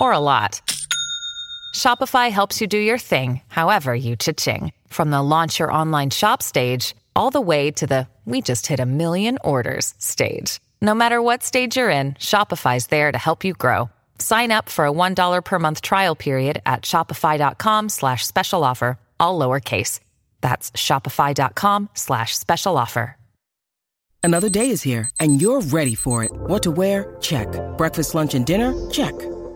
or a lot, Shopify helps you do your thing, however you cha-ching. From the launch your online shop stage, all the way to the we just hit a million orders stage. No matter what stage you're in, Shopify's there to help you grow. Sign up for a $1 per month trial period at shopify.com slash special offer, all lowercase. That's shopify.com slash special offer. Another day is here, and you're ready for it. What to wear? Check. Breakfast, lunch, and dinner? Check.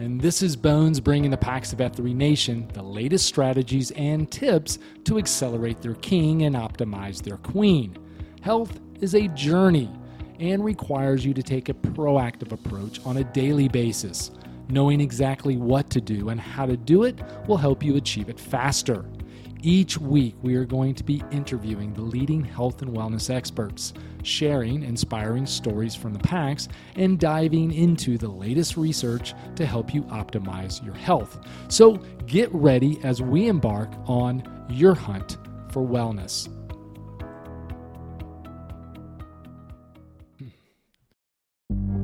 And this is Bones bringing the Pax of F3 Nation the latest strategies and tips to accelerate their king and optimize their queen. Health is a journey and requires you to take a proactive approach on a daily basis. Knowing exactly what to do and how to do it will help you achieve it faster. Each week, we are going to be interviewing the leading health and wellness experts, sharing inspiring stories from the Pax, and diving into the latest research to help you optimize your health. So get ready as we embark on your hunt for wellness.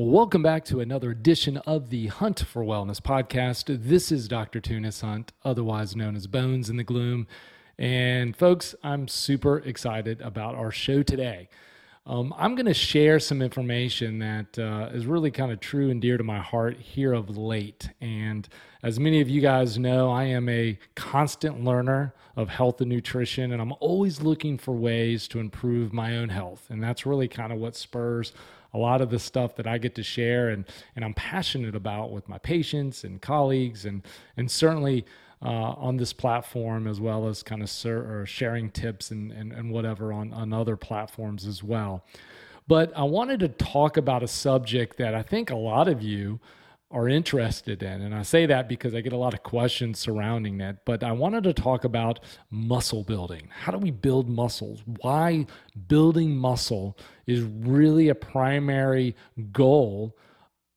Welcome back to another edition of the Hunt for Wellness podcast. This is Dr. Tunis Hunt, otherwise known as Bones in the Gloom. And folks, I'm super excited about our show today. Um, I'm going to share some information that uh, is really kind of true and dear to my heart here of late. And as many of you guys know, I am a constant learner of health and nutrition, and I'm always looking for ways to improve my own health. And that's really kind of what spurs a lot of the stuff that I get to share and and I'm passionate about with my patients and colleagues and and certainly uh, on this platform as well as kind of ser- sharing tips and, and and whatever on on other platforms as well. But I wanted to talk about a subject that I think a lot of you are interested in. And I say that because I get a lot of questions surrounding that. But I wanted to talk about muscle building. How do we build muscles? Why building muscle is really a primary goal,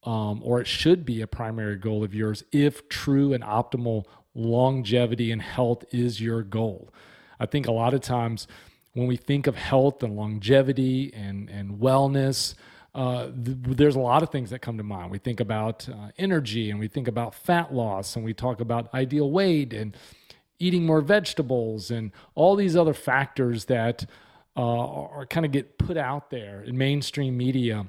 um, or it should be a primary goal of yours if true and optimal longevity and health is your goal. I think a lot of times when we think of health and longevity and, and wellness, uh, th- there's a lot of things that come to mind. We think about uh, energy and we think about fat loss and we talk about ideal weight and eating more vegetables and all these other factors that uh, are kind of get put out there in mainstream media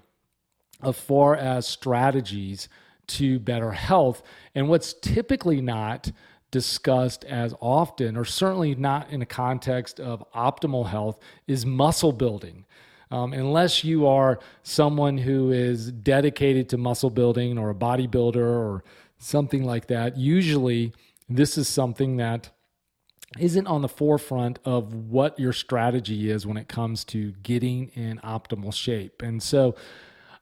as far as strategies to better health. And what's typically not discussed as often, or certainly not in a context of optimal health, is muscle building. Um, unless you are someone who is dedicated to muscle building or a bodybuilder or something like that, usually this is something that isn't on the forefront of what your strategy is when it comes to getting in optimal shape. And so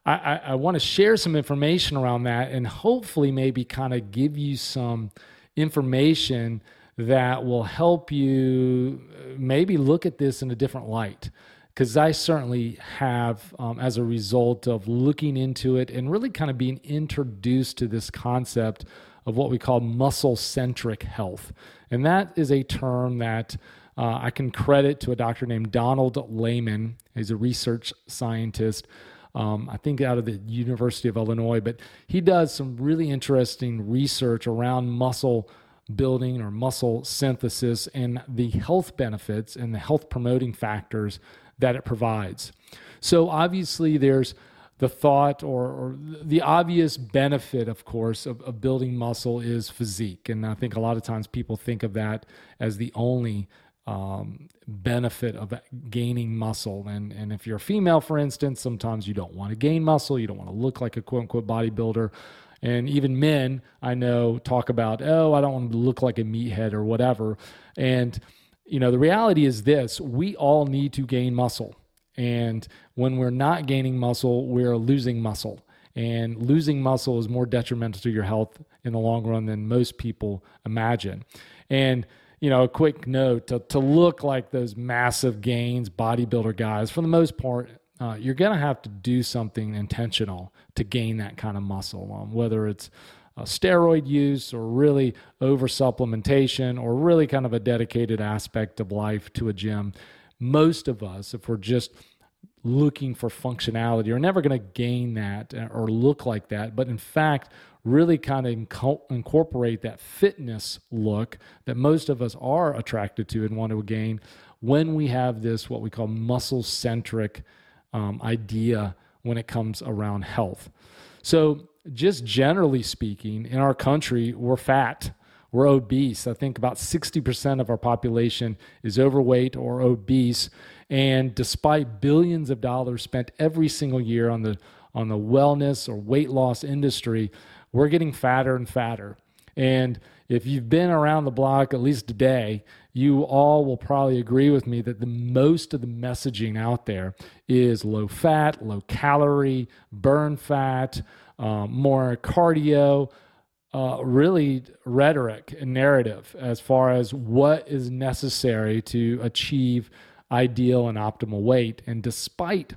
I, I, I want to share some information around that and hopefully maybe kind of give you some information that will help you uh, maybe look at this in a different light because I certainly have, um, as a result of looking into it and really kind of being introduced to this concept of what we call muscle centric health. And that is a term that uh, I can credit to a doctor named Donald Layman. He's a research scientist. Um, I think out of the University of Illinois, but he does some really interesting research around muscle building or muscle synthesis and the health benefits and the health promoting factors that it provides. So, obviously, there's the thought or, or, the obvious benefit, of course, of, of, building muscle is physique. And I think a lot of times people think of that as the only um, benefit of gaining muscle. And, and if you're a female, for instance, sometimes you don't want to gain muscle, you don't want to look like a quote unquote bodybuilder. And even men, I know, talk about, oh, I don't want to look like a meathead or whatever. And, you know, the reality is this we all need to gain muscle. And when we're not gaining muscle, we're losing muscle. And losing muscle is more detrimental to your health in the long run than most people imagine. And you know, a quick note to, to look like those massive gains bodybuilder guys, for the most part, uh, you're going to have to do something intentional to gain that kind of muscle, um, whether it's steroid use or really over supplementation or really kind of a dedicated aspect of life to a gym. Most of us, if we're just looking for functionality, are never going to gain that uh, or look like that. But in fact, really kind of inco- incorporate that fitness look that most of us are attracted to and want to gain when we have this, what we call muscle centric um, idea when it comes around health. So, just generally speaking, in our country, we're fat. We're obese. I think about 60% of our population is overweight or obese. And despite billions of dollars spent every single year on the on the wellness or weight loss industry, we're getting fatter and fatter. And if you've been around the block at least today, you all will probably agree with me that the most of the messaging out there is low fat, low calorie, burn fat, um, more cardio, uh, really rhetoric and narrative as far as what is necessary to achieve ideal and optimal weight. And despite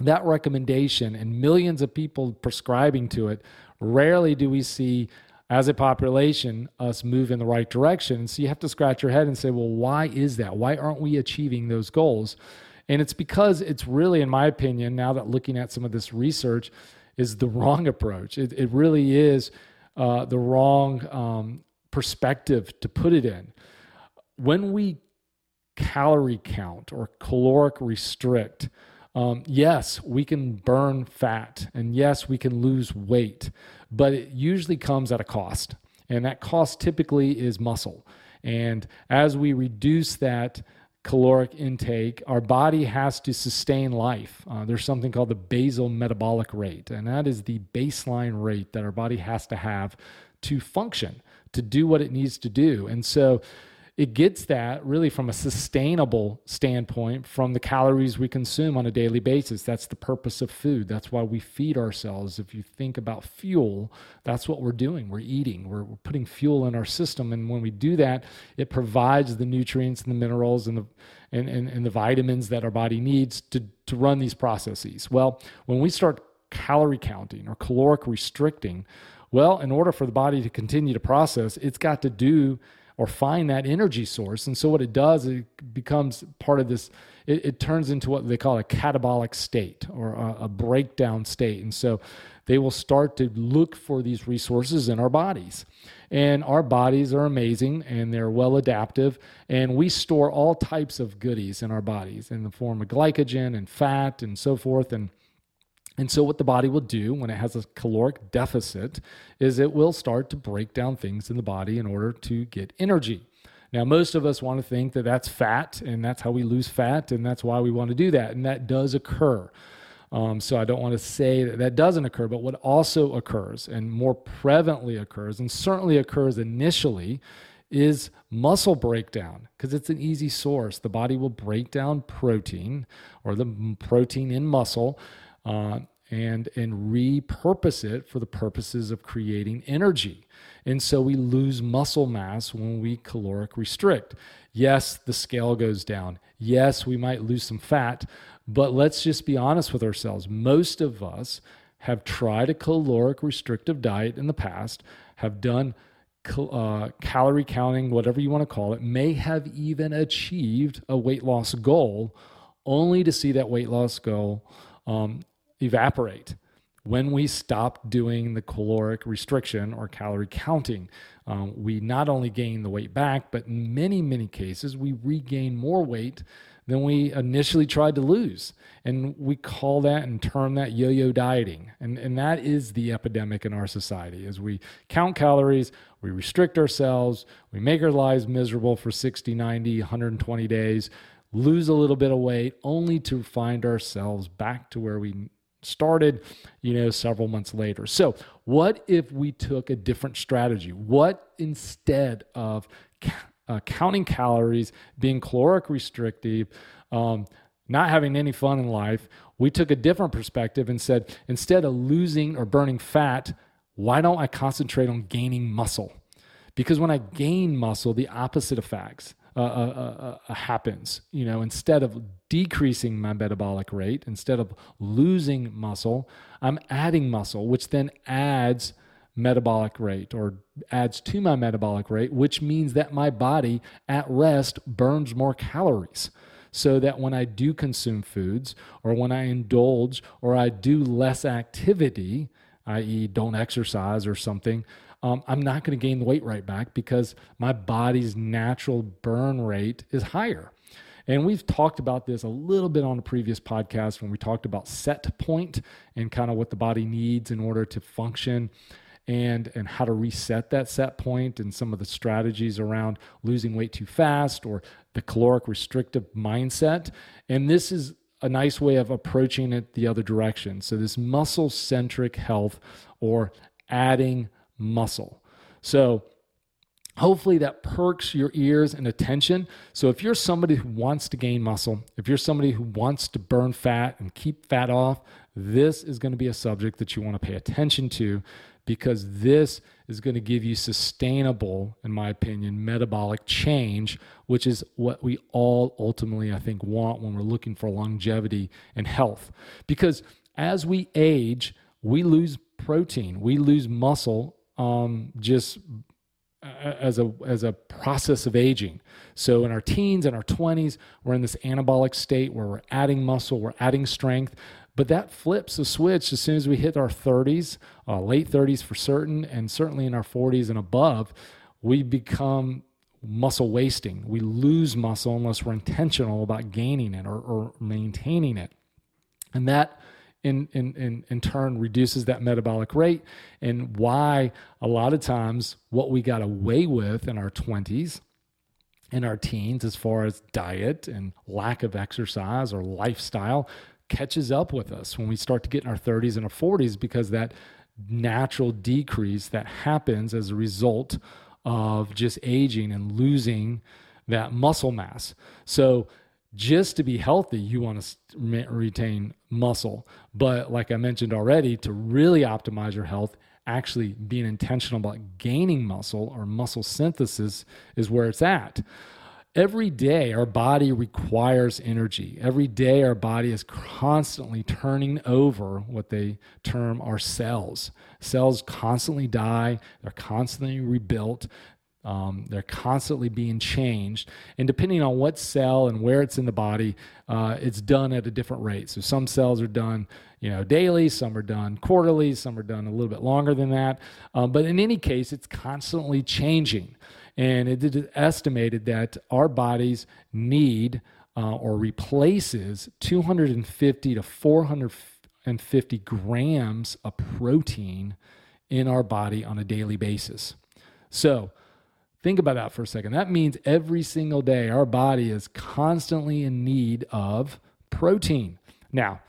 that recommendation and millions of people prescribing to it, Rarely do we see, as a population, us move in the right direction. So you have to scratch your head and say, well, why is that? Why aren't we achieving those goals? And it's because it's really, in my opinion, now that looking at some of this research, is the wrong approach. It, it really is uh, the wrong um, perspective to put it in. When we calorie count or caloric restrict, um, yes, we can burn fat and yes, we can lose weight, but it usually comes at a cost. And that cost typically is muscle. And as we reduce that caloric intake, our body has to sustain life. Uh, there's something called the basal metabolic rate, and that is the baseline rate that our body has to have to function, to do what it needs to do. And so, it gets that really from a sustainable standpoint from the calories we consume on a daily basis. That's the purpose of food. That's why we feed ourselves. If you think about fuel, that's what we're doing. We're eating, we're, we're putting fuel in our system. And when we do that, it provides the nutrients and the minerals and the and, and, and the vitamins that our body needs to, to run these processes. Well, when we start calorie counting or caloric restricting, well, in order for the body to continue to process, it's got to do or find that energy source. And so what it does, it becomes part of this. It, it turns into what they call a catabolic state or a, a breakdown state. And so they will start to look for these resources in our bodies. And our bodies are amazing and they're well adaptive. And we store all types of goodies in our bodies in the form of glycogen and fat and so forth. And and so, what the body will do when it has a caloric deficit is it will start to break down things in the body in order to get energy. Now, most of us want to think that that's fat and that's how we lose fat and that's why we want to do that. And that does occur. Um, so, I don't want to say that that doesn't occur, but what also occurs and more prevalently occurs and certainly occurs initially is muscle breakdown because it's an easy source. The body will break down protein or the protein in muscle uh, and and repurpose it for the purposes of creating energy. And so we lose muscle mass when we caloric restrict. Yes, the scale goes down. Yes, we might lose some fat, but let's just be honest with ourselves. Most of us have tried a caloric restrictive diet in the past, have done uh, calorie counting, whatever you want to call it, may have even achieved a weight loss goal, only to see that weight loss goal um, evaporate when we stop doing the caloric restriction or calorie counting. Um, we not only gain the weight back, but in many, many cases, we regain more weight than we initially tried to lose. And we call that and term that yo-yo dieting. And, and that is the epidemic in our society as we count calories, we restrict ourselves, we make our lives miserable for 60, 90, 120 days, lose a little bit of weight, only to find ourselves back to where we started, you know, several months later. So, what if we took a different strategy? What instead of uh, counting calories, being caloric restrictive, um, not having any fun in life, we took a different perspective and said, instead of losing or burning fat, why don't I concentrate on gaining muscle? Because when I gain muscle, the opposite effects uh, uh, uh, happens. You know, instead of decreasing my metabolic rate, instead of losing muscle, I'm adding muscle, which then adds metabolic rate or adds to my metabolic rate, which means that my body at rest burns more calories. So that when I do consume foods or when I indulge or I do less activity, i.e., don't exercise or something, um, I'm not going to gain the weight right back because my body's natural burn rate is higher. And we've talked about this a little bit on a previous podcast when we talked about set point and kind of what the body needs in order to function and and how to reset that set point and some of the strategies around losing weight too fast or the caloric restrictive mindset. And this is a nice way of approaching it the other direction. So this muscle centric health or adding muscle. So hopefully that perks your ears and attention. So if you're somebody who wants to gain muscle, if you're somebody who wants to burn fat and keep fat off, this is going to be a subject that you want to pay attention to because this is going to give you sustainable, in my opinion, metabolic change, which is what we all ultimately, I think, want when we're looking for longevity and health. Because as we age, we lose protein, we lose muscle um, just as a as a process of aging. So in our teens and our 20s, we're in this anabolic state where we're adding muscle, we're adding strength, but that flips a switch as soon as we hit our 30s, uh, late 30s for certain, and certainly in our 40s and above, we become muscle wasting. We lose muscle unless we're intentional about gaining it or, or maintaining it. And that in, in, in, in turn reduces that metabolic rate and why a lot of times what we got away with in our 20s in our teens as far as diet and lack of exercise or lifestyle catches up with us when we start to get in our 30s and our 40s because that natural decrease that happens as a result of just aging and losing that muscle mass. So just to be healthy, you want to retain muscle. But like I mentioned already, to really optimize your health, actually being intentional about gaining muscle or muscle synthesis is where it's at. Every day, our body requires energy. Every day, our body is constantly turning over what they term our cells. Cells constantly die, they're constantly rebuilt. Um, they're constantly being changed. And depending on what cell and where it's in the body, uh, it's done at a different rate. So some cells are done, you know, daily, some are done quarterly, some are done a little bit longer than that. Um, but in any case, it's constantly changing. And it is estimated that our bodies need uh, or replaces 250 to 450 grams of protein in our body on a daily basis. So, think about that for a second. That means every single day our body is constantly in need of protein. Now,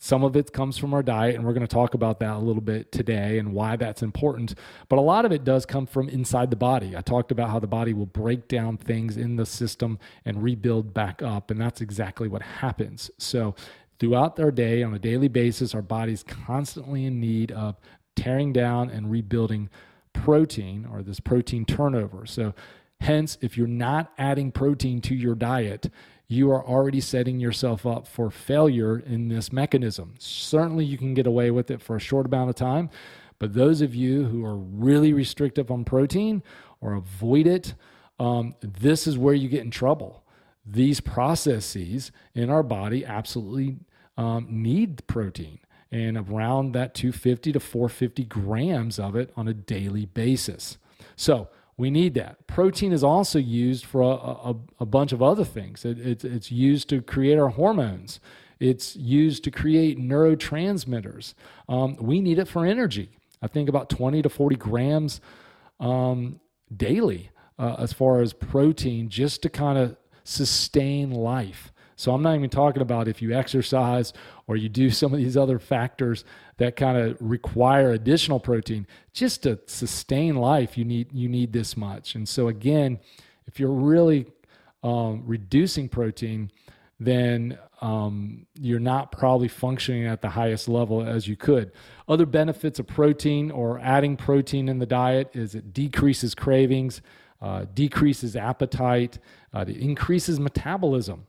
some of it comes from our diet, and we're going to talk about that a little bit today and why that's important. But a lot of it does come from inside the body. I talked about how the body will break down things in the system and rebuild back up, and that's exactly what happens. So, throughout our day, on a daily basis, our body's constantly in need of tearing down and rebuilding protein or this protein turnover. So, hence, if you're not adding protein to your diet, you are already setting yourself up for failure in this mechanism. Certainly, you can get away with it for a short amount of time, but those of you who are really restrictive on protein or avoid it, um, this is where you get in trouble. These processes in our body absolutely um, need protein and around that 250 to 450 grams of it on a daily basis. So, we need that. Protein is also used for a, a, a bunch of other things. It, it, it's used to create our hormones. It's used to create neurotransmitters. Um, we need it for energy. I think about 20 to 40 grams um, daily uh, as far as protein just to kind of sustain life. So I'm not even talking about if you exercise or you do some of these other factors that kind of require additional protein. Just to sustain life, you need you need this much. And so again, if you're really um, reducing protein, then um, you're not probably functioning at the highest level as you could. Other benefits of protein or adding protein in the diet is it decreases cravings, uh, decreases appetite, uh, it increases metabolism.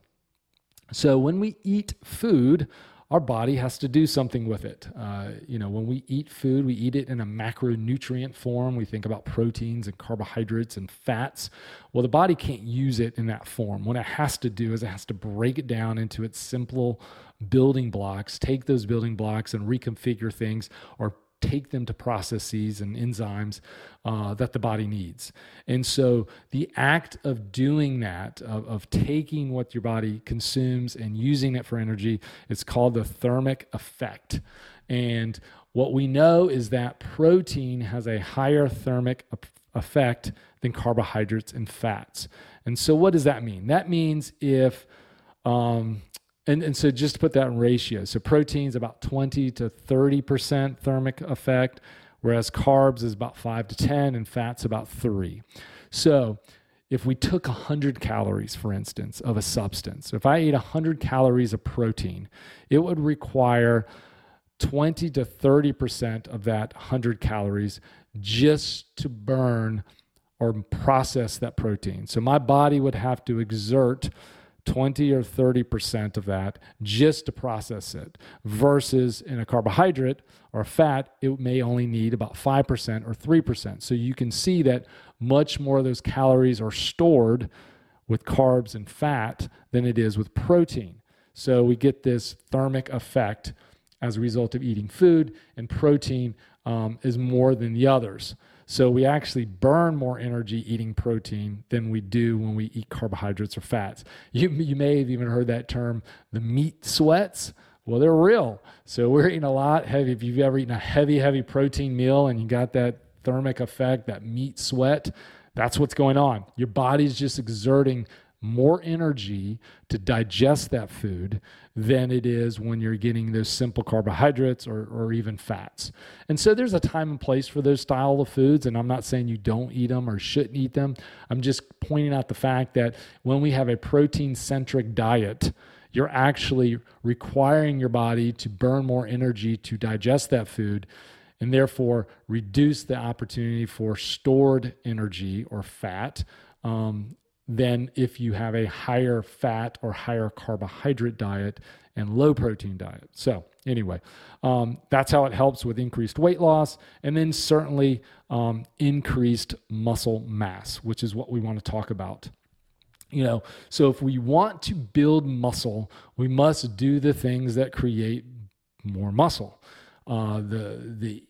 So when we eat food, our body has to do something with it. Uh, you know, when we eat food, we eat it in a macronutrient form. We think about proteins and carbohydrates and fats. Well, the body can't use it in that form. What it has to do is it has to break it down into its simple building blocks, take those building blocks and reconfigure things or take them to processes and enzymes uh, that the body needs. And so the act of doing that, of, of taking what your body consumes and using it for energy, it's called the thermic effect. And what we know is that protein has a higher thermic effect than carbohydrates and fats. And so, what does that mean? That means if um, and, and so just to put that in ratio, so proteins is about 20 to 30% thermic effect, whereas carbs is about 5 to 10 and fats about 3. So if we took 100 calories, for instance, of a substance, if I ate 100 calories of protein, it would require 20 to 30% of that 100 calories just to burn or process that protein. So my body would have to exert 20 or 30% of that just to process it, versus in a carbohydrate or fat, it may only need about 5% or 3%. So you can see that much more of those calories are stored with carbs and fat than it is with protein. So we get this thermic effect as a result of eating food, and protein um, is more than the others. So we actually burn more energy eating protein than we do when we eat carbohydrates or fats. You, you may have even heard that term, the meat sweats. Well, they're real. So we're eating a lot heavy. If you've ever eaten a heavy, heavy protein meal and you got that thermic effect, that meat sweat, that's what's going on. Your body's just exerting more energy to digest that food than it is when you're getting those simple carbohydrates or, or even fats. And so there's a time and place for those style of foods. And I'm not saying you don't eat them or shouldn't eat them. I'm just pointing out the fact that when we have a protein centric diet, you're actually requiring your body to burn more energy to digest that food and therefore reduce the opportunity for stored energy or fat um, than if you have a higher fat or higher carbohydrate diet and low protein diet. So, anyway, um, that's how it helps with increased weight loss and then certainly um, increased muscle mass, which is what we want to talk about. You know, so if we want to build muscle, we must do the things that create more muscle. Uh, the the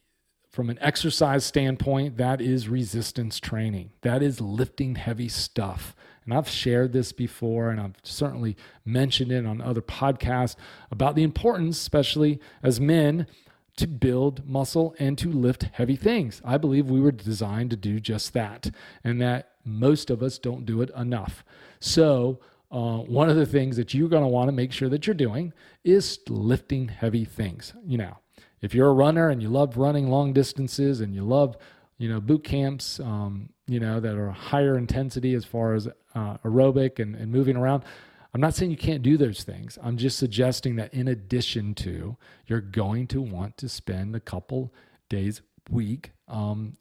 from an exercise standpoint, that is resistance training. That is lifting heavy stuff. And I've shared this before, and I've certainly mentioned it on other podcasts about the importance, especially as men, to build muscle and to lift heavy things. I believe we were designed to do just that, and that most of us don't do it enough. So, uh, one of the things that you're going to want to make sure that you're doing is lifting heavy things. You know, if you're a runner and you love running long distances and you love, you know, boot camps, um, you know, that are higher intensity as far as uh, aerobic and, and moving around, I'm not saying you can't do those things. I'm just suggesting that in addition to, you're going to want to spend a couple days week um,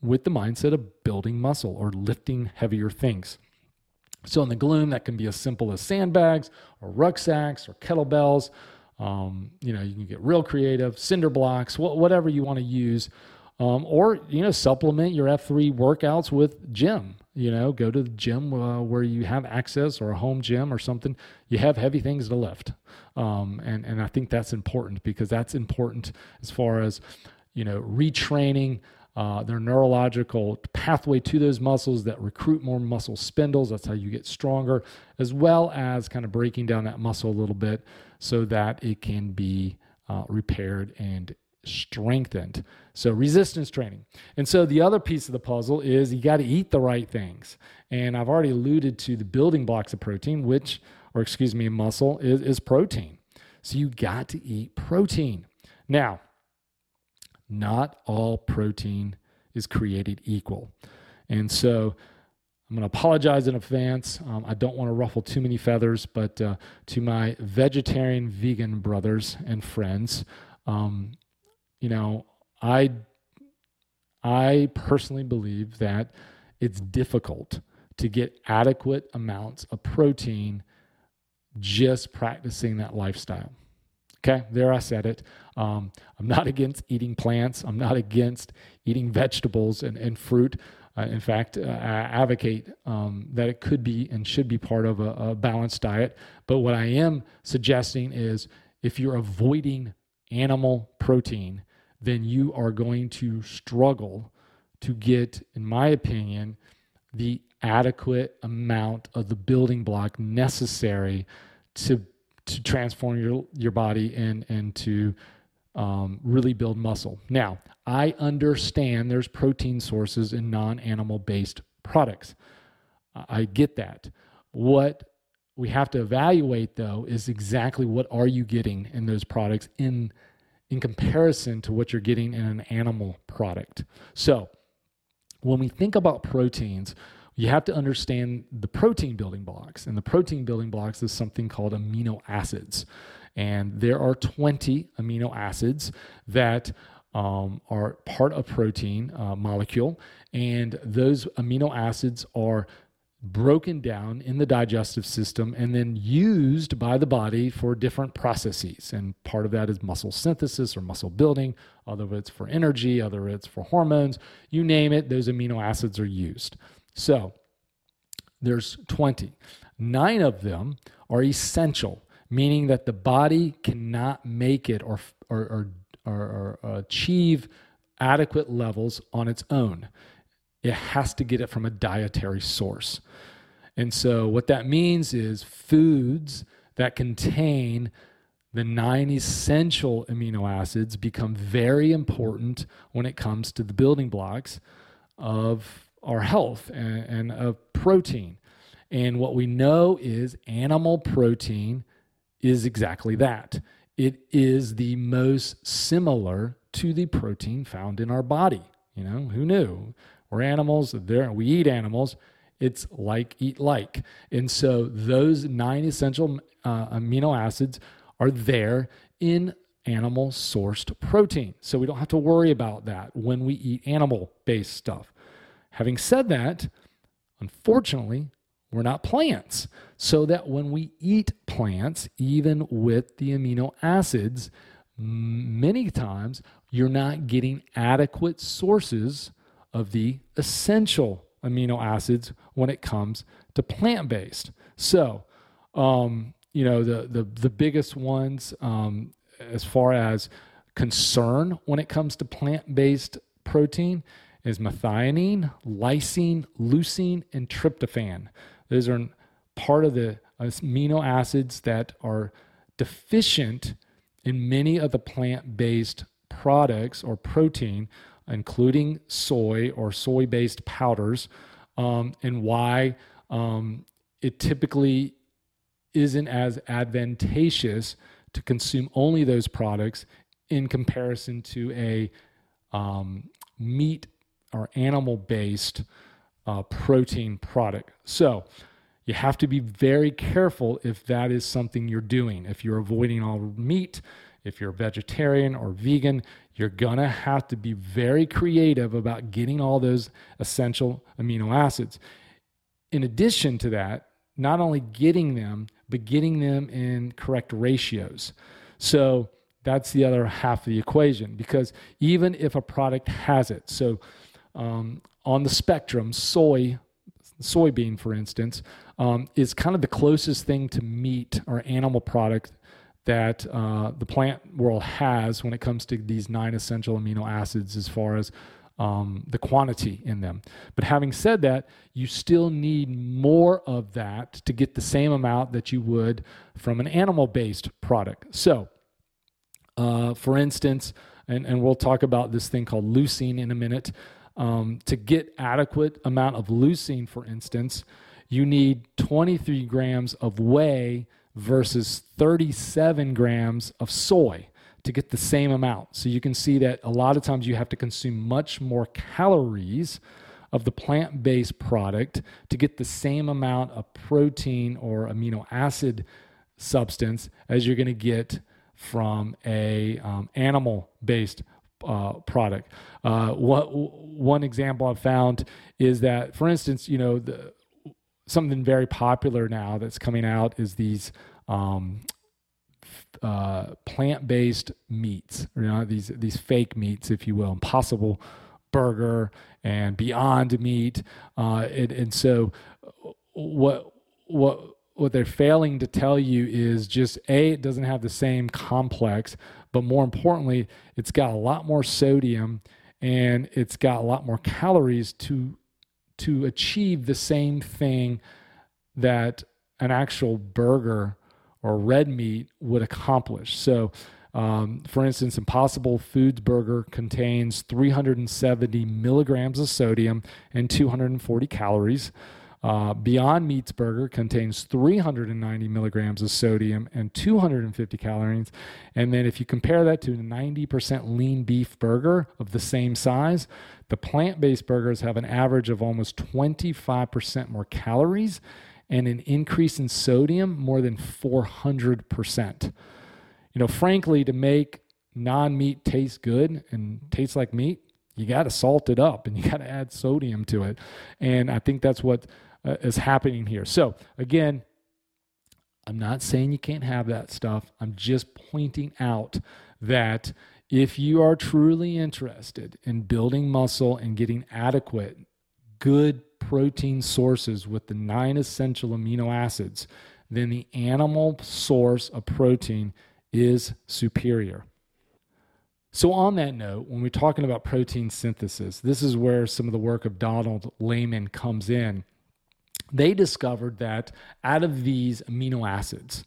with the mindset of building muscle or lifting heavier things. So in the gloom, that can be as simple as sandbags or rucksacks or kettlebells. Um, you know, you can get real creative, cinder blocks, wh- whatever you want to use. Um, or, you know, supplement your F3 workouts with gym. You know, go to the gym uh, where you have access or a home gym or something. You have heavy things to lift. Um, and, and I think that's important because that's important as far as, you know, retraining uh, their neurological pathway to those muscles that recruit more muscle spindles. That's how you get stronger, as well as kind of breaking down that muscle a little bit so that it can be uh, repaired and strengthened. So, resistance training. And so, the other piece of the puzzle is you got to eat the right things. And I've already alluded to the building blocks of protein, which, or excuse me, muscle is, is protein. So, you got to eat protein. Now, not all protein is created equal. And so I'm going to apologize in advance. Um, I don't want to ruffle too many feathers, but uh, to my vegetarian, vegan brothers and friends, um, you know, I, I personally believe that it's difficult to get adequate amounts of protein just practicing that lifestyle. Okay, there I said it. Um, I'm not against eating plants. I'm not against eating vegetables and, and fruit. Uh, in fact, uh, I advocate um, that it could be and should be part of a, a balanced diet. But what I am suggesting is if you're avoiding animal protein, then you are going to struggle to get, in my opinion, the adequate amount of the building block necessary to to transform your your body and and to um, really build muscle. Now, I understand there's protein sources in non-animal based products. I get that. What we have to evaluate though is exactly what are you getting in those products in in comparison to what you're getting in an animal product. So, when we think about proteins, you have to understand the protein building blocks. And the protein building blocks is something called amino acids. And there are 20 amino acids that um, are part of protein uh, molecule. And those amino acids are broken down in the digestive system and then used by the body for different processes. And part of that is muscle synthesis or muscle building, other of it's for energy, other it's for hormones. You name it, those amino acids are used. So there's 20. Nine of them are essential, meaning that the body cannot make it or, or, or, or, achieve adequate levels on its own. It has to get it from a dietary source. And so, what that means is foods that contain the nine essential amino acids become very important when it comes to the building blocks of our health and, and of protein. And what we know is animal protein is exactly that. It is the most similar to the protein found in our body. You know, who knew? We're animals, there we eat animals. It's like eat like. And so those nine essential uh, amino acids are there in animal sourced protein. So we don't have to worry about that when we eat animal based stuff. Having said that, unfortunately, we're not plants. So that when we eat plants, even with the amino acids, many times you're not getting adequate sources of the essential amino acids when it comes to plant based. So, um, you know, the, the, the biggest ones um, as far as concern when it comes to plant based protein is methionine, lysine, leucine, and tryptophan. Those are part of the amino acids that are deficient in many of the plant based products or protein, including soy or soy based powders, um, and why um, it typically isn't as advantageous to consume only those products in comparison to a um, meat or animal based uh, protein product. So you have to be very careful if that is something you're doing. If you're avoiding all meat, if you're a vegetarian or vegan, you're to have to be very creative about getting all those essential amino acids. In addition to that, not only getting them, but getting them in correct ratios. So that's the other half of the equation because even if a product has it, so um, on the spectrum, soy, soybean, for instance, um, is kind of the closest thing to meat or animal product that uh, the plant world has when it comes to these nine essential amino acids as far as um, the quantity in them. But having said that, you still need more of that to get the same amount that you would from an animal based product. So, uh, for instance, and, and we'll talk about this thing called leucine in a minute. Um, to get adequate amount of leucine, for instance, you need 23 grams of whey versus 37 grams of soy to get the same amount. So you can see that a lot of times you have to consume much more calories of the plant based product to get the same amount of protein or amino acid substance as you're going to get from a um, animal based uh, product. Uh, what one example I've found is that, for instance, you know, the, something very popular now that's coming out is these um, uh, plant-based meats, you know, these these fake meats, if you will, Impossible Burger and Beyond Meat, uh, and, and so what what what they're failing to tell you is just a it doesn't have the same complex, but more importantly, it's got a lot more sodium and it's got a lot more calories to to achieve the same thing that an actual burger or red meat would accomplish. So, um, for instance, Impossible Foods Burger contains 370 milligrams of sodium and 240 calories. Uh, Beyond Meat's burger contains 390 milligrams of sodium and 250 calories. And then, if you compare that to a 90% lean beef burger of the same size, the plant based burgers have an average of almost 25% more calories and an increase in sodium more than 400%. You know, frankly, to make non meat taste good and taste like meat, you got to salt it up and you got to add sodium to it. And I think that's what uh, is happening here. So, again, I'm not saying you can't have that stuff. I'm just pointing out that if you are truly interested in building muscle and getting adequate, good protein sources with the nine essential amino acids, then the animal source of protein is superior. So, on that note, when we're talking about protein synthesis, this is where some of the work of Donald Layman comes in. They discovered that out of these amino acids,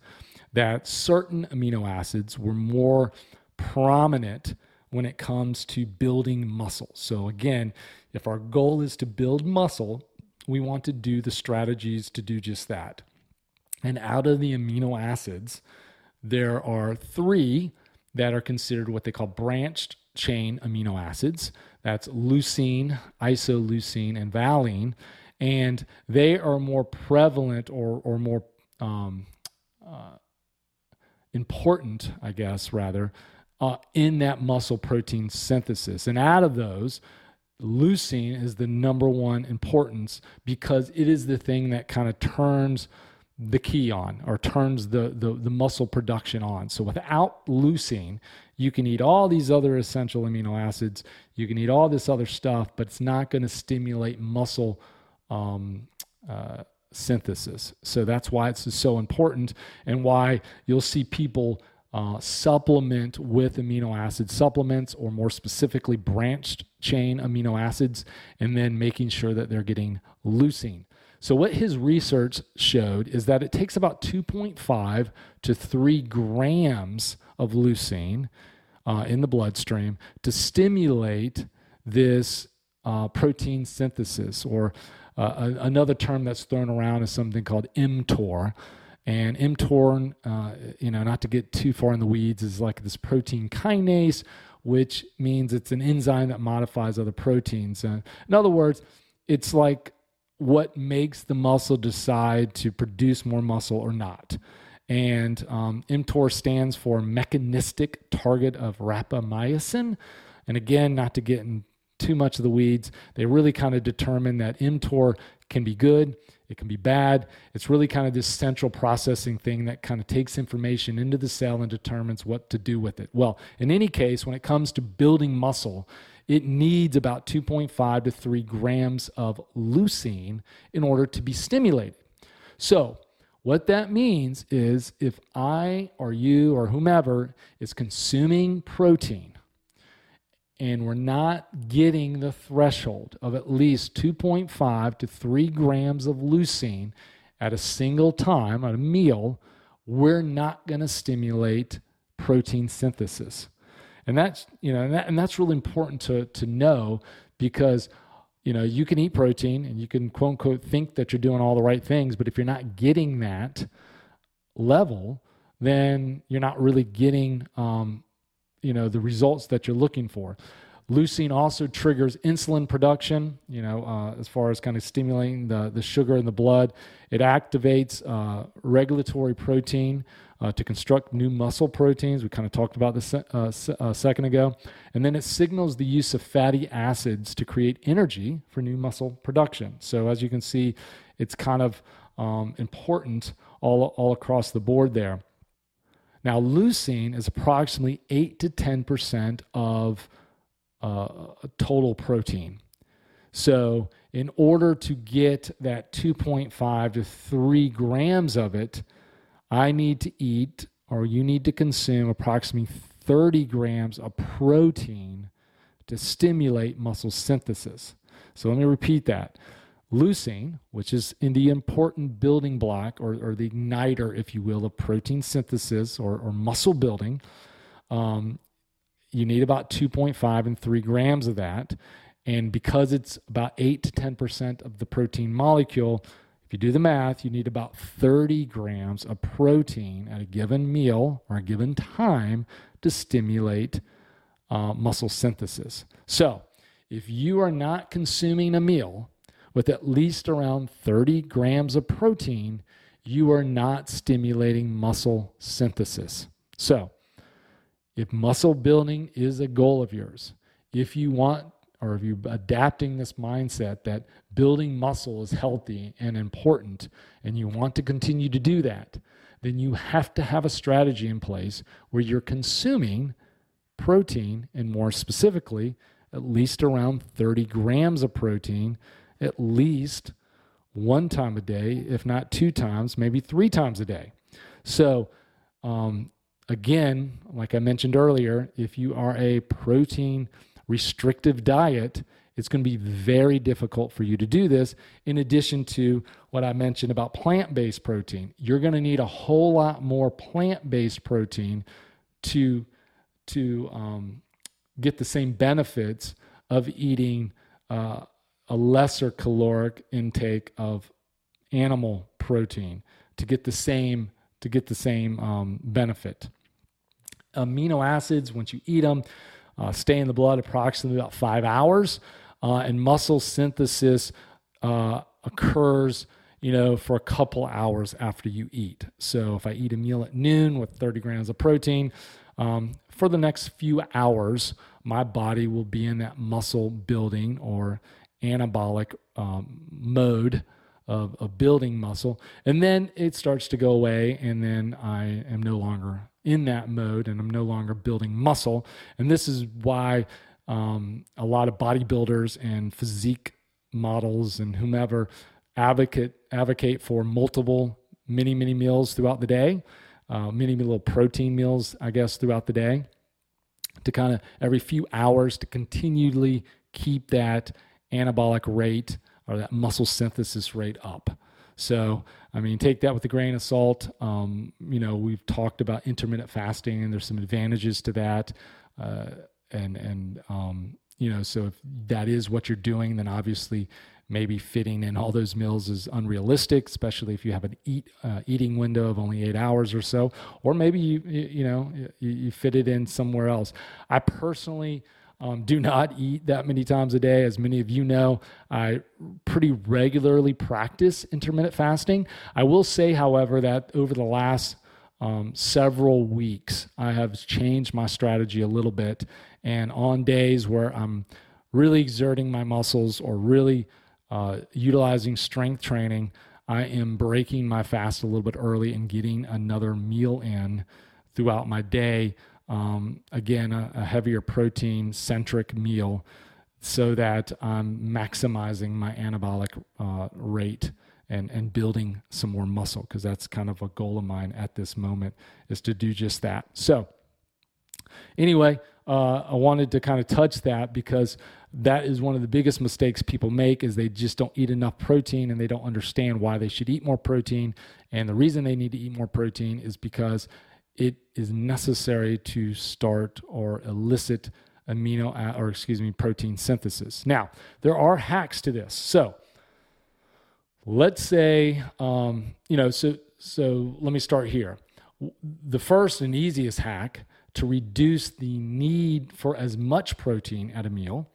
that certain amino acids were more prominent when it comes to building muscle. So, again, if our goal is to build muscle, we want to do the strategies to do just that. And out of the amino acids, there are three that are considered what they call branched chain amino acids. That's leucine, isoleucine, and valine. And they are more prevalent or, or more um, uh, important, I guess, rather, uh, in that muscle protein synthesis. And out of those, leucine is the number one importance because it is the thing that kind of turns the key on or turns the, the, the muscle production on. So without leucine, you can eat all these other essential amino acids, you can eat all this other stuff, but it's not going to stimulate muscle um, uh, synthesis. So that's why it's so important and why you'll see people uh, supplement with amino acid supplements or more specifically branched chain amino acids and then making sure that they're getting leucine. So, what his research showed is that it takes about 2.5 to 3 grams of leucine uh, in the bloodstream to stimulate this uh, protein synthesis, or uh, another term that's thrown around is something called mTOR. And mTOR, uh, you know, not to get too far in the weeds, is like this protein kinase, which means it's an enzyme that modifies other proteins. Uh, in other words, it's like what makes the muscle decide to produce more muscle or not. And um, mTOR stands for mechanistic target of rapamycin. And again, not to get in too much of the weeds, they really kind of determine that mTOR can be good, it can be bad. It's really kind of this central processing thing that kind of takes information into the cell and determines what to do with it. Well, in any case, when it comes to building muscle, it needs about 2.5 to 3 grams of leucine in order to be stimulated. So, what that means is if I or you or whomever is consuming protein and we're not getting the threshold of at least 2.5 to 3 grams of leucine at a single time, at a meal, we're not going to stimulate protein synthesis. And that's, you know, and, that, and that's really important to, to know because, you know, you can eat protein and you can quote unquote think that you're doing all the right things, but if you're not getting that level, then you're not really getting, um, you know, the results that you're looking for. Leucine also triggers insulin production, you know, uh, as far as kind of stimulating the, the sugar in the blood. It activates uh, regulatory protein uh, to construct new muscle proteins. We kind of talked about this uh, a second ago. And then it signals the use of fatty acids to create energy for new muscle production. So, as you can see, it's kind of um, important all, all across the board there. Now, leucine is approximately 8 to 10% of uh, total protein. So, in order to get that 2.5 to 3 grams of it, I need to eat or you need to consume approximately 30 grams of protein to stimulate muscle synthesis. So, let me repeat that. Leucine, which is in the important building block or, or the igniter, if you will, of protein synthesis or, or muscle building, um, you need about 2.5 and 3 grams of that. And because it's about 8 to 10% of the protein molecule, if you do the math, you need about 30 grams of protein at a given meal or a given time to stimulate uh, muscle synthesis. So, if you are not consuming a meal with at least around 30 grams of protein, you are not stimulating muscle synthesis. So, if muscle building is a goal of yours, if you want or if you're adapting this mindset that building muscle is healthy and important and you want to continue to do that, then you have to have a strategy in place where you're consuming protein and more specifically, at least around 30 grams of protein, at least one time a day, if not two times, maybe three times a day. So, um, Again, like I mentioned earlier, if you are a protein restrictive diet, it's going to be very difficult for you to do this. In addition to what I mentioned about plant based protein, you're going to need a whole lot more plant based protein to, to um, get the same benefits of eating uh, a lesser caloric intake of animal protein to get the same to get the same um, benefit amino acids, once you eat them, uh, stay in the blood approximately about five hours. Uh, and muscle synthesis uh, occurs, you know, for a couple hours after you eat. So if I eat a meal at noon with 30 grams of protein, um, for the next few hours, my body will be in that muscle building or anabolic um, mode of, of building muscle. And then it starts to go away, and then I am no longer in that mode and I'm no longer building muscle. And this is why um, a lot of bodybuilders and physique models and whomever advocate advocate for multiple mini mini meals throughout the day, uh, mini little protein meals, I guess, throughout the day, to kind of every few hours to continually keep that anabolic rate or that muscle synthesis rate up. So, I mean, take that with a grain of salt. Um, you know, we've talked about intermittent fasting, and there's some advantages to that. Uh, and and um, you know, so if that is what you're doing, then obviously maybe fitting in all those meals is unrealistic, especially if you have an eat uh, eating window of only eight hours or so, or maybe you you, you know you, you fit it in somewhere else. I personally um, do not eat that many times a day. As many of you know, I pretty regularly practice intermittent fasting. I will say, however, that over the last um, several weeks, I have changed my strategy a little bit. And on days where I'm really exerting my muscles or really uh, utilizing strength training, I am breaking my fast a little bit early and getting another meal in throughout my day um, again, a, a heavier protein centric meal so that I'm maximizing my anabolic uh, rate and, and building some more muscle because that's kind of a goal of mine at this moment is to do just that. So, anyway, uh, I wanted to kind of touch that because that is one of the biggest mistakes people make is they just don't eat enough protein and they don't understand why they should eat more protein. And the reason they need to eat more protein is because it is necessary to start or elicit amino or excuse me protein synthesis. Now there are hacks to this. So let's say um, you know so so let me start here. The first and easiest hack to reduce the need for as much protein at a meal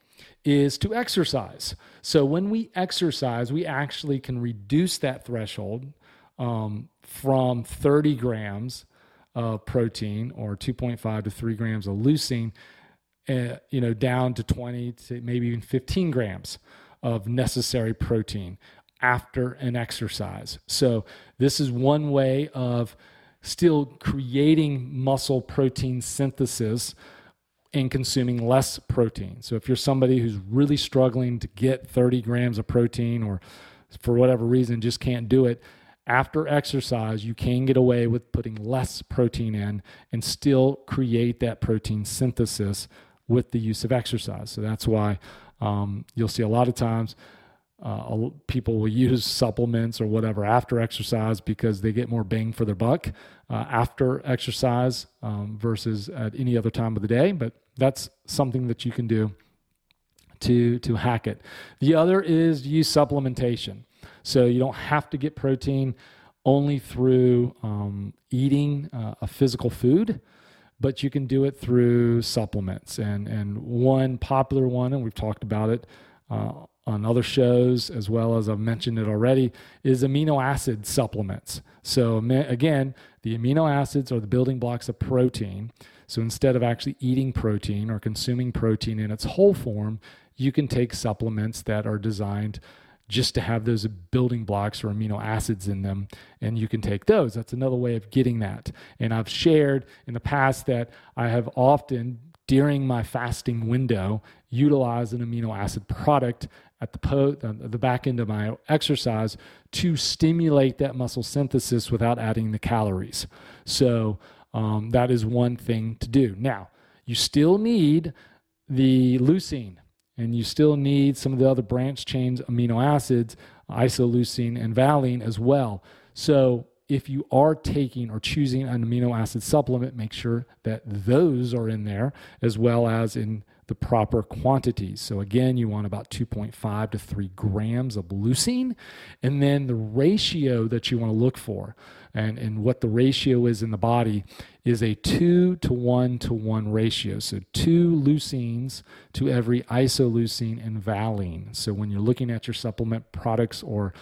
is to exercise. So when we exercise, we actually can reduce that threshold um, from 30 grams of protein or 2.5 to 3 grams of leucine, uh, you know, down to 20 to maybe even 15 grams of necessary protein after an exercise. So, this is one way of still creating muscle protein synthesis and consuming less protein. So, if you're somebody who's really struggling to get 30 grams of protein or for whatever reason just can't do it, after exercise, you can get away with putting less protein in and still create that protein synthesis with the use of exercise. So that's why um, you'll see a lot of times uh, people will use supplements or whatever after exercise because they get more bang for their buck uh, after exercise um, versus at any other time of the day. But that's something that you can do to to hack it. The other is use supplementation. So you don't have to get protein only through um, eating uh, a physical food, but you can do it through supplements. And, and one popular one, and we've talked about it uh, on other shows as well as I've mentioned it already, is amino acid supplements. So, again, the amino acids are the building blocks of protein. So, instead of actually eating protein or consuming protein in its whole form, you can take supplements that are designed just to have those building blocks or amino acids in them. And you can take those. That's another way of getting that. And I've shared in the past that I have often, during my fasting window, utilized an amino acid product at the, po- the back end of my exercise to stimulate that muscle synthesis without adding the calories. So um, that is one thing to do. Now, you still need the leucine and you still need some of the other branch chains amino acids, isoleucine and valine as well. So if you are taking or choosing an amino acid supplement, make sure that those are in there as well as in the proper quantities. So again, you want about 2.5 to 3 grams of leucine. And then the ratio that you want to look for and, and what the ratio is in the body is a 2 to 1 to 1 ratio. So two leucines to every isoleucine and valine. So when you're looking at your supplement products or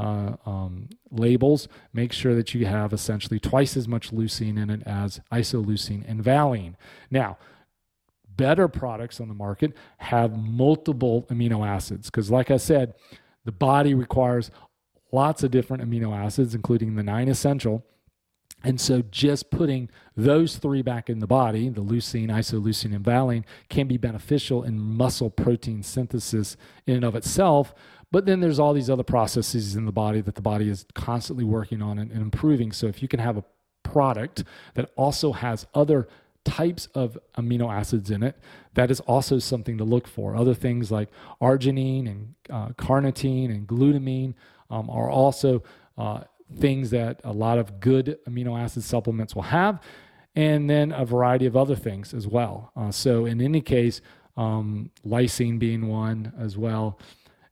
uh, um, labels, make sure that you have essentially twice as much leucine in it as isoleucine and valine. Now, better products on the market have multiple amino acids because, like I said, the body requires lots of different amino acids, including the nine essential. And so, just putting those three back in the body, the leucine, isoleucine, and valine, can be beneficial in muscle protein synthesis in and of itself. But then there's all these other processes in the body that the body is constantly working on and, improving. So, if you can have a product that also has other types of amino acids in it, that is also something to look for. Other things like arginine and uh, carnitine and glutamine um, are also uh, things that a lot of good amino acid supplements will have, and then a variety of other things as well. Uh, so, in any case, um, lysine being one as well.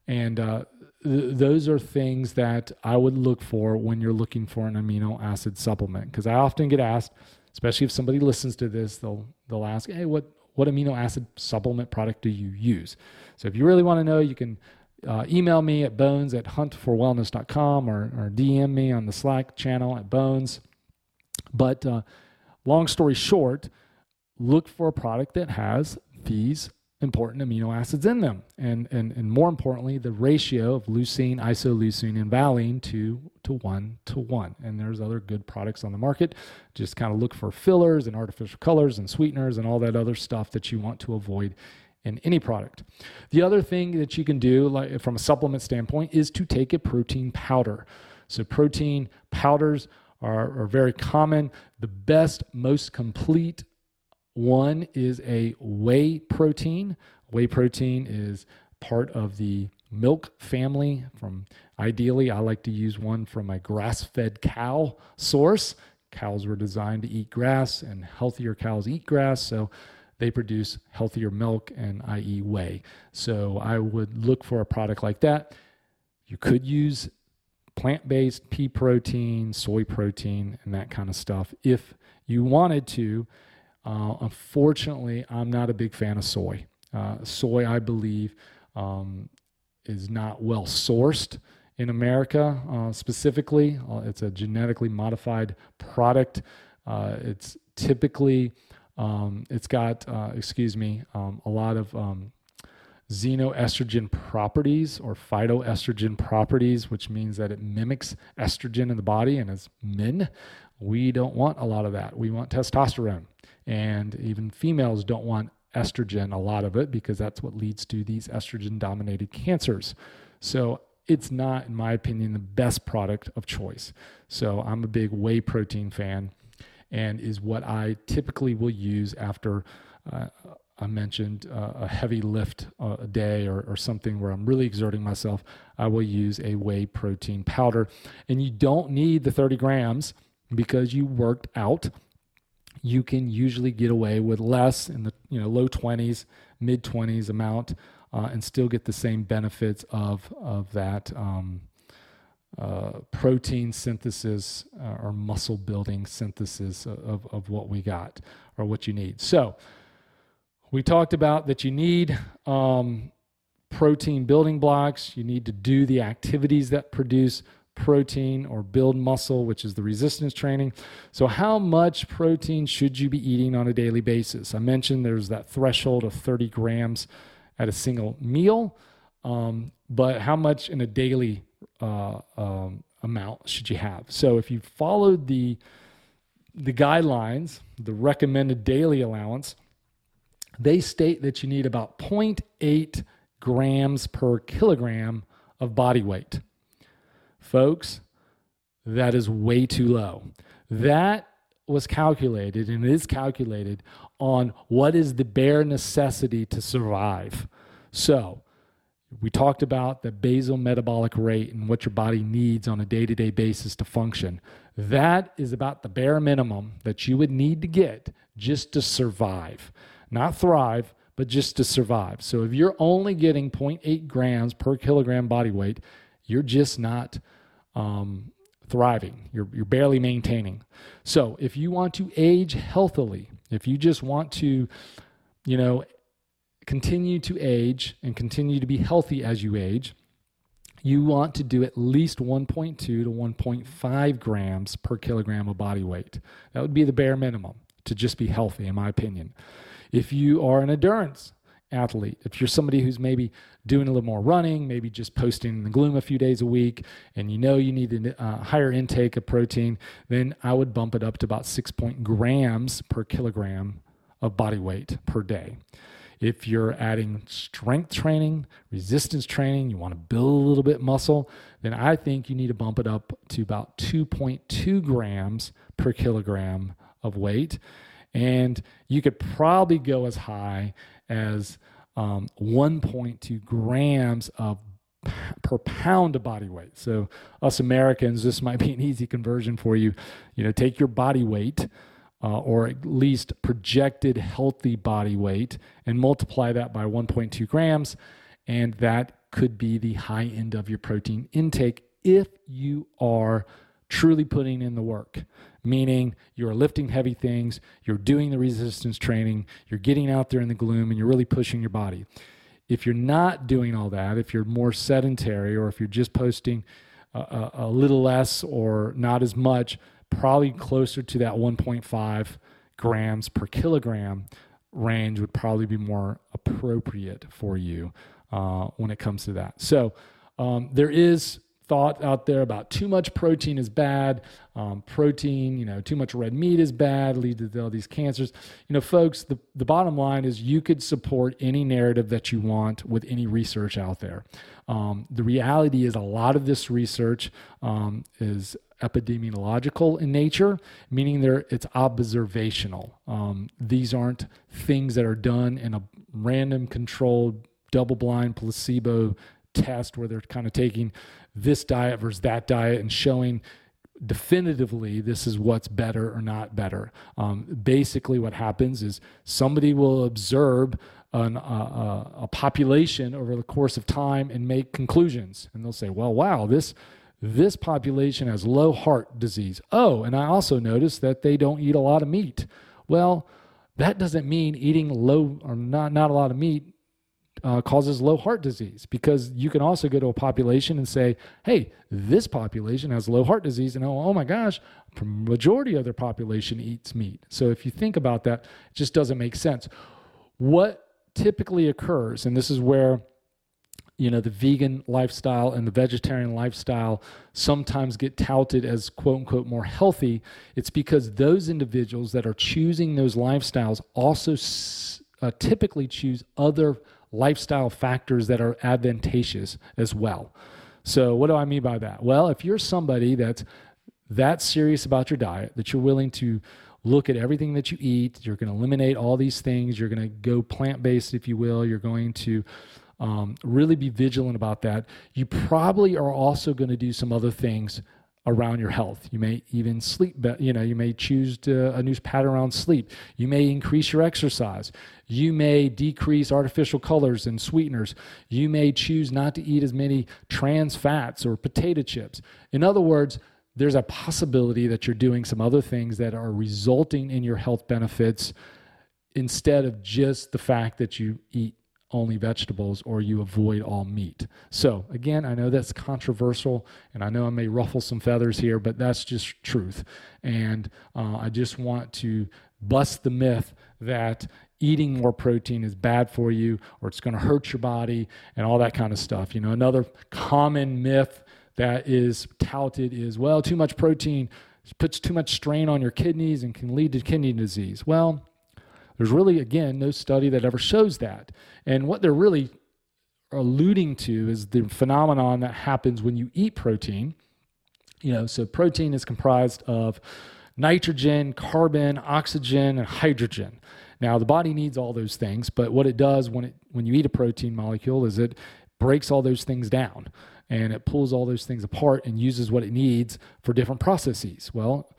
And uh, th- those are things that I would look for when you're looking for an amino acid supplement. Because I often get asked, especially if somebody listens to this, they'll they'll ask, "Hey, what what amino acid supplement product do you use?" So if you really want to know, you can uh, email me at bones at huntforwellness.com or, or DM me on the Slack channel at bones. But uh, long story short, look for a product that has these important amino acids in them. And, and, and more importantly, the ratio of leucine, isoleucine, and valine to, to one to one. And there's other good products on the market. Just kind of look for fillers and artificial colors and sweeteners and all that other stuff that you want to avoid in any product. The other thing that you can do, like from a supplement standpoint, is to take a protein powder. So protein powders are, are very common. The best, most complete one is a whey protein. Whey protein is part of the milk family from ideally I like to use one from a grass-fed cow source. Cows were designed to eat grass and healthier cows eat grass, so they produce healthier milk and i.e. whey. So I would look for a product like that. You could use plant-based pea protein, soy protein, and that kind of stuff if you wanted to. Uh, unfortunately, I'm not a big fan of soy. Uh, soy, I believe, um, is not well sourced in America uh, specifically. Uh, it's a genetically modified product. Uh, it's typically um, it's got, uh, excuse me, um, a lot of um, xenoestrogen properties or phytoestrogen properties, which means that it mimics estrogen in the body. And as men, we don't want a lot of that. We want testosterone. And even females don't want estrogen, a lot of it, because that's what leads to these estrogen dominated cancers. So it's not, in my opinion, the best product of choice. So I'm a big whey protein fan and is what I typically will use after. Uh, I mentioned uh, a heavy lift uh, a day or, or, something where I'm really exerting myself, I will use a whey protein powder. And you don't need the 30 grams because you worked out. You can usually get away with less in the you know low 20s, mid 20s amount, uh, and still get the same benefits of of that um, uh, protein synthesis uh, or muscle building synthesis of, of what we got or what you need. So, we talked about that you need um, protein building blocks, you need to do the activities that produce protein or build muscle, which is the resistance training. So, how much protein should you be eating on a daily basis? I mentioned there's that threshold of 30 grams at a single meal, um, but how much in a daily uh, um, amount should you have? So if you followed the the guidelines, the recommended daily allowance, they state that you need about 0.8 grams per kilogram of body weight. Folks, that is way too low. That was calculated and is calculated on what is the bare necessity to survive. So, we talked about the basal metabolic rate and what your body needs on a day to day basis to function. That is about the bare minimum that you would need to get just to survive, not thrive, but just to survive. So if you're only getting 0.8 grams per kilogram body weight, you're just not um, thriving. You're, you're barely maintaining. So if you want to age healthily, if you just want to, you know, continue to age and continue to be healthy as you age, you want to do at least 1.2 to 1.5 grams per kilogram of body weight. That would be the bare minimum to just be healthy, in my opinion. If you are an endurance athlete, if you're somebody who's maybe doing a little more running, maybe just posting in the gloom a few days a week, and you know you need a uh, higher intake of protein, then I would bump it up to about six point grams per kilogram of body weight per day. If you're adding strength training, resistance training, you want to build a little bit muscle, then I think you need to bump it up to about 2.2 grams per kilogram of weight. And you could probably go as high as um, 1.2 grams of per pound of body weight. So us Americans, this might be an easy conversion for you. You know, take your body weight uh, or at least projected healthy body weight and multiply that by 1.2 grams, and that could be the high end of your protein intake if you are truly putting in the work meaning you're lifting heavy things, you're doing the resistance training, you're getting out there in the gloom, and you're really pushing your body. If you're not doing all that, if you're more sedentary, or if you're just posting a, a, a little less or not as much, probably closer to that 1.5 grams per kilogram range would probably be more appropriate for you uh, when it comes to that. So um, there is thought out there about too much protein is bad. Um, protein, you know, too much red meat is bad, lead to all these cancers. You know, folks, the, the bottom line is you could support any narrative that you want with any research out there. Um, the reality is a lot of this research um, is epidemiological in nature, meaning there it's observational. Um, these aren't things that are done in a random controlled double blind placebo test where they're kind of taking this diet versus that diet and showing definitively this is what's better or not better. Um, basically, what happens is somebody will observe an, uh, a population over the course of time and make conclusions, and they'll say, "Well, wow, this." This population has low heart disease. Oh, and I also noticed that they don't eat a lot of meat. Well, that doesn't mean eating low or not, not a lot of meat uh, causes low heart disease because you can also go to a population and say, hey, this population has low heart disease, and oh, oh my gosh, the majority of their population eats meat. So if you think about that, it just doesn't make sense. What typically occurs, and this is where you know the vegan lifestyle and the vegetarian lifestyle sometimes get touted as quote unquote more healthy it's because those individuals that are choosing those lifestyles also uh, typically choose other lifestyle factors that are advantageous as well. So, what do I mean by that? Well, if you're somebody that's that serious about your diet, that you're willing to look at everything that you eat, you're going to eliminate all these things, you're going to go plant based, if you will, you're going to um, really be vigilant about that. You probably are also going to do some other things around your health. You may even sleep, better. you know, you may choose to, a new pattern around sleep. You may increase your exercise. You may decrease artificial colors and sweeteners. You may choose not to eat as many trans fats or potato chips. In other words, there's a possibility that you're doing some other things that are resulting in your health benefits instead of just the fact that you eat only vegetables or you avoid all meat. So, again, I know that's controversial and I know I may ruffle some feathers here, but that's just truth. And uh, I just want to bust the myth that eating more protein is bad for you or it's going to hurt your body and all that kind of stuff. You know, another common myth that is touted is well, too much protein puts too much strain on your kidneys and can lead to kidney disease. Well, there's really, again, no study that ever shows that. And what they're really alluding to is the phenomenon that happens when you eat protein. You know, so protein is comprised of nitrogen, carbon, oxygen, and hydrogen. Now, the body needs all those things, but what it does when it when you eat a protein molecule is it breaks all those things down and it pulls all those things apart and uses what it needs for different processes. Well,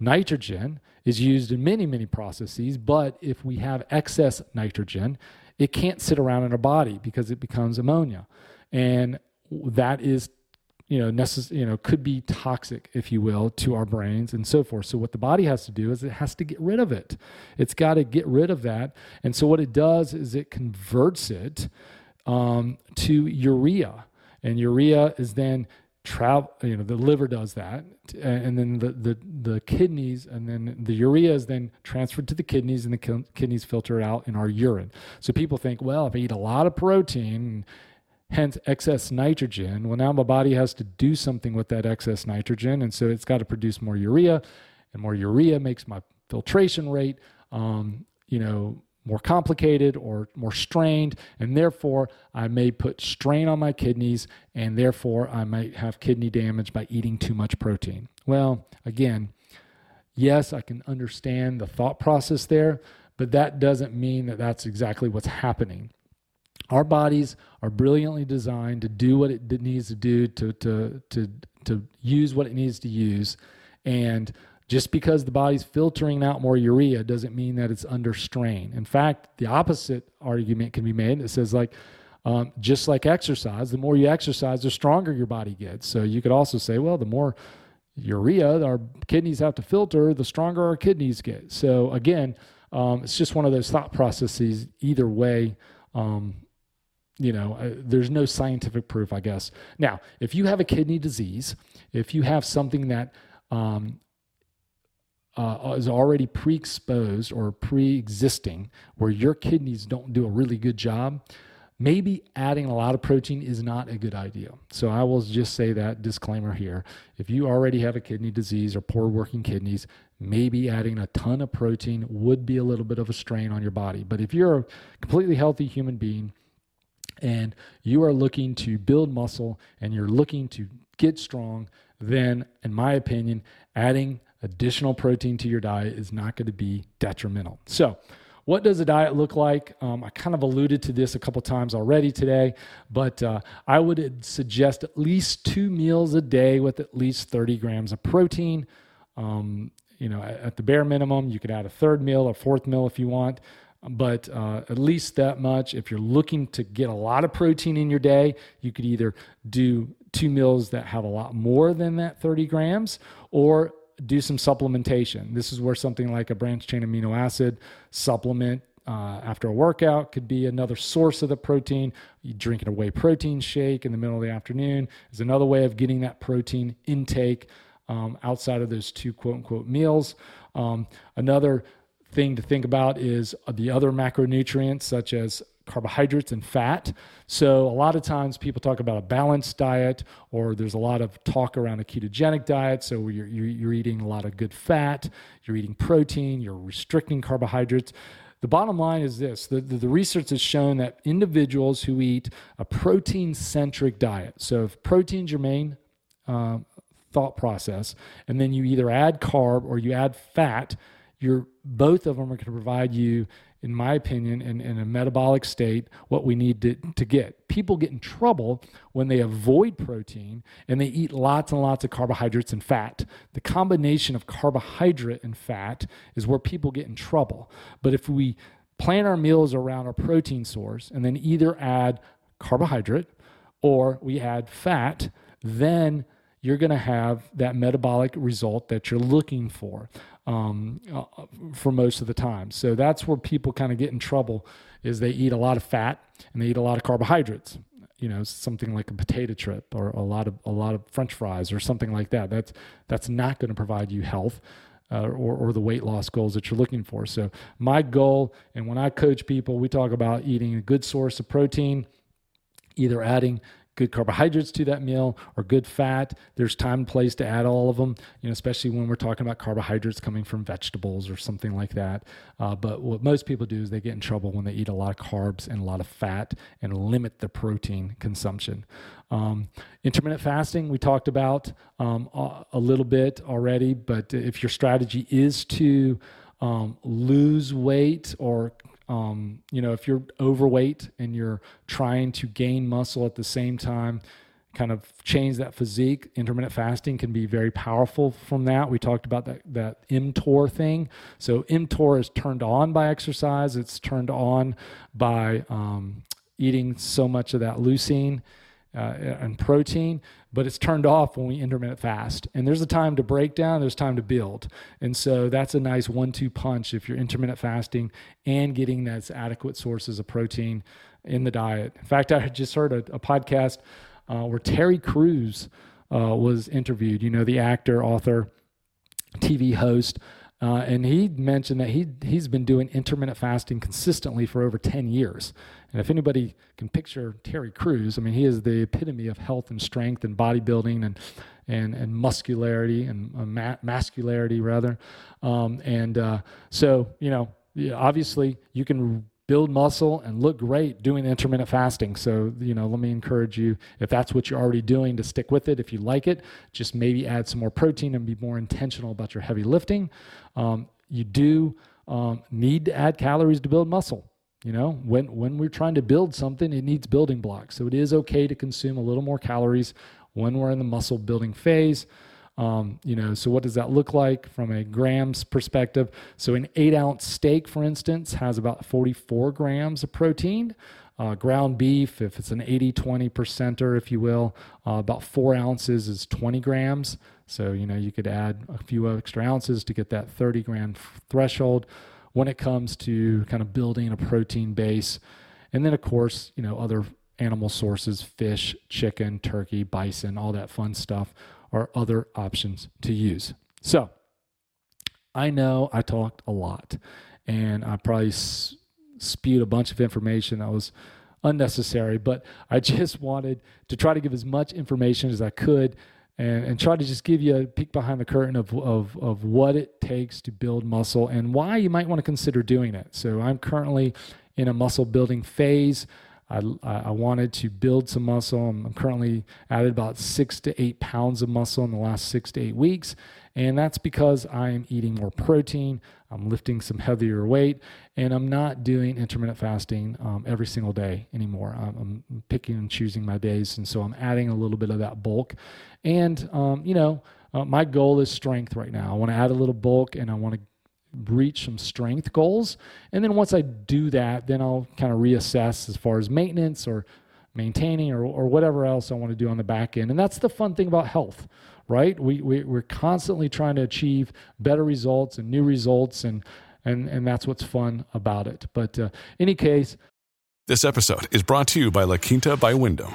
nitrogen is used in many, many processes, but if we have excess nitrogen, it can't sit around in our body because it becomes ammonia. And that is you know, necess- you know, could be toxic, if you will, to our brains and so forth. So what the body has to do is it has to get rid of it. It's got to get rid of that. And so what it does is it converts it um, to urea. And urea is then travel you know the liver does that and then the, the the kidneys and then the urea is then transferred to the kidneys and the kidneys filter out in our urine. So people think well if i eat a lot of protein hence excess nitrogen well now my body has to do something with that excess nitrogen and so it's got to produce more urea and more urea makes my filtration rate um, you know more complicated or more strained, and therefore I may put strain on my kidneys, and therefore I might have kidney damage by eating too much protein. Well, again, yes, I can understand the thought process there, but that doesn't mean that that's exactly what's happening. Our bodies are brilliantly designed to do what it needs to do to, to, to, to use what it needs to use. And just because the body's filtering out more urea doesn't mean that it's under strain. In fact, the opposite argument can be made. It says, like, um, just like exercise, the more you exercise, the stronger your body gets. So you could also say, well, the more urea our kidneys have to filter, the stronger our kidneys get. So again, um, it's just one of those thought processes. Either way, um, you know, uh, there's no scientific proof, I guess. Now, if you have a kidney disease, if you have something that um, uh, is already pre exposed or pre existing, where your kidneys don't do a really good job, maybe adding a lot of protein is not a good idea. So I will just say that disclaimer here. If you already have a kidney disease or poor working kidneys, maybe adding a ton of protein would be a little bit of a strain on your body. But if you're a completely healthy human being, and you are looking to build muscle and you're looking to get strong, then, in my opinion, adding additional protein to your diet is not going to be detrimental. So, what does a diet look like? Um, I kind of alluded to this a couple times already today, but uh, I would suggest at least two meals a day with at least 30 grams of protein. Um, you know, at, at the bare minimum, you could add a third meal or fourth meal if you want but uh, at least that much. If you're looking to get a lot of protein in your day, you could either do two meals that have a lot more than that 30 grams, or do some supplementation. This is where something like a branched chain amino acid supplement uh, after a workout could be another source of the protein. Drinking a whey protein shake in the middle of the afternoon is another way of getting that protein intake um, outside of those two quote unquote meals. Um, another thing to think about is the other macronutrients such as carbohydrates and fat. So, a lot of times people talk about a balanced diet, or there's a lot of talk around a ketogenic diet. So, you're, you're eating a lot of good fat, you're eating protein, you're restricting carbohydrates. The bottom line is this the, the, research has shown that individuals who eat a protein centric diet, so if protein's your main uh, thought process, and then you either add carb or you add fat, you're both of them are going to provide you in my opinion, in, in a metabolic state, what we need to, to get. People get in trouble when they avoid protein and they eat lots and lots of carbohydrates and fat. The combination of carbohydrate and fat is where people get in trouble. But if we plan our meals around our protein source and then either add carbohydrate or we add fat, then you're going to have that metabolic result that you're looking for um, uh, for most of the time. So that's where people kind of get in trouble is they eat a lot of fat and they eat a lot of carbohydrates. You know, something like a potato chip or a lot of a lot of French fries or something like that. That's that's not going to provide you health. Uh, or, or the weight loss goals that you're looking for. So, my goal, and when I coach people, we talk about eating a good source of protein, either adding good carbohydrates to that meal or good fat. There's time and place to add all of them, you know, especially when we're talking about carbohydrates coming from vegetables or something like that. Uh, but what most people do is they get in trouble when they eat a lot of carbs and a lot of fat and limit the protein consumption. Um, intermittent fasting, we talked about um, a little bit already, but if your strategy is to um, lose weight or um, you know, if you're overweight and you're trying to gain muscle at the same time, kind of change that physique, intermittent fasting can be very powerful from that. We talked about that that mTOR thing. So mTOR is turned on by exercise. It's turned on by um, eating so much of that leucine uh, and protein, but it's turned off when we intermittent fast. And there's a time to break down, there's time to build. And so that's a nice one two punch if you're intermittent fasting and getting those adequate sources of protein in the diet. In fact, I just heard a, a podcast uh, where Terry Crews uh, was interviewed. You know, the actor, author, TV host. Uh, and he mentioned that he he's been doing intermittent fasting consistently for over 10 years. And if anybody can picture Terry Crews, I mean, he is the epitome of health and strength and bodybuilding and and and muscularity and uh, ma- mascularity rather. Um, and uh, so you know, obviously you can build muscle and look great doing intermittent fasting. So, you know, let me encourage you, if that's what you're already doing, to stick with it. If you like it, just maybe add some more protein and be more intentional about your heavy lifting. Um, you do um, need to add calories to build muscle. You know, when, when we're trying to build something, it needs building blocks. So it is okay to consume a little more calories when we're in the muscle building phase. Um, you know, so what does that look like from a grams perspective? So an eight ounce steak, for instance, has about 44 grams of protein. Uh, ground beef, if it's an 80 20 percenter, if you will, uh, about four ounces is 20 grams. So, you know, you could add a few extra ounces to get that 30 gram threshold when it comes to kind of building a protein base. And then, of course, you know, other animal sources fish, chicken, turkey, bison, all that fun stuff are other options to use. So I know I talked a lot and I probably spewed a bunch of information that was unnecessary, but I just wanted to try to give as much information as I could and, and try to just give you a peek behind the curtain of, of, of what it takes to build muscle and why you might want to consider doing it. So I'm currently in a muscle building phase. I, I wanted to build some muscle. I'm currently added about six to eight pounds of muscle in the last six to eight weeks. And that's because I am eating more protein, I'm lifting some heavier weight, and I'm not doing intermittent fasting um, every single day anymore. I'm, I'm, picking and choosing my days. And so I'm adding a little bit of that bulk. And, um, you know, uh, my goal is strength right now. I want to add a little bulk and I want to reach some strength goals. And then once I do that, then I'll kind of reassess as far as maintenance or maintaining or, or whatever else I want to do on the back end. And that's the fun thing about health, right? We, we, we're constantly trying to achieve better results and new results, and, and, and that's what's fun about it. But uh, any case, this episode is brought to you by La Quinta by Wyndham.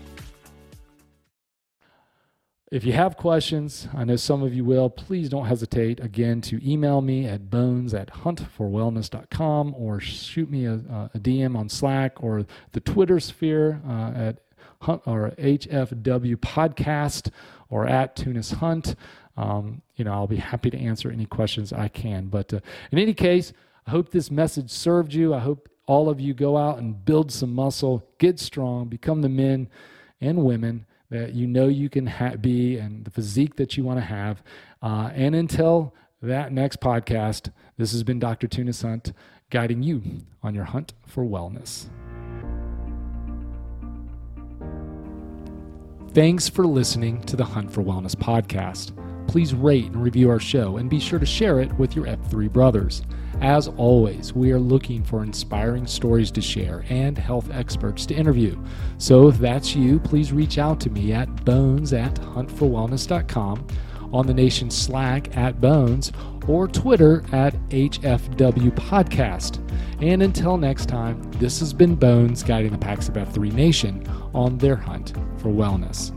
If you have questions, I know some of you will, please don't hesitate again to email me at bones at huntforwellness.com or shoot me a, a DM on Slack or the Twitter sphere uh, at hunt or HFW podcast or at Tunis Hunt. Um, you know, I'll be happy to answer any questions I can. But uh, in any case, I hope this message served you. I hope all of you go out and build some muscle, get strong, become the men and women that you know you can ha- be and the physique that you want to have. Uh, and until that next podcast, this has been Dr. Tunis Hunt guiding you on your hunt for wellness. Thanks for listening to the Hunt for Wellness podcast. Please rate and review our show and be sure to share it with your F3 brothers. As always, we are looking for inspiring stories to share and health experts to interview. So if that's you, please reach out to me at bones at huntforwellness.com, on the nation Slack at bones, or Twitter at HFW Podcast. And until next time, this has been Bones guiding the Pax of F3 Nation on their hunt for wellness.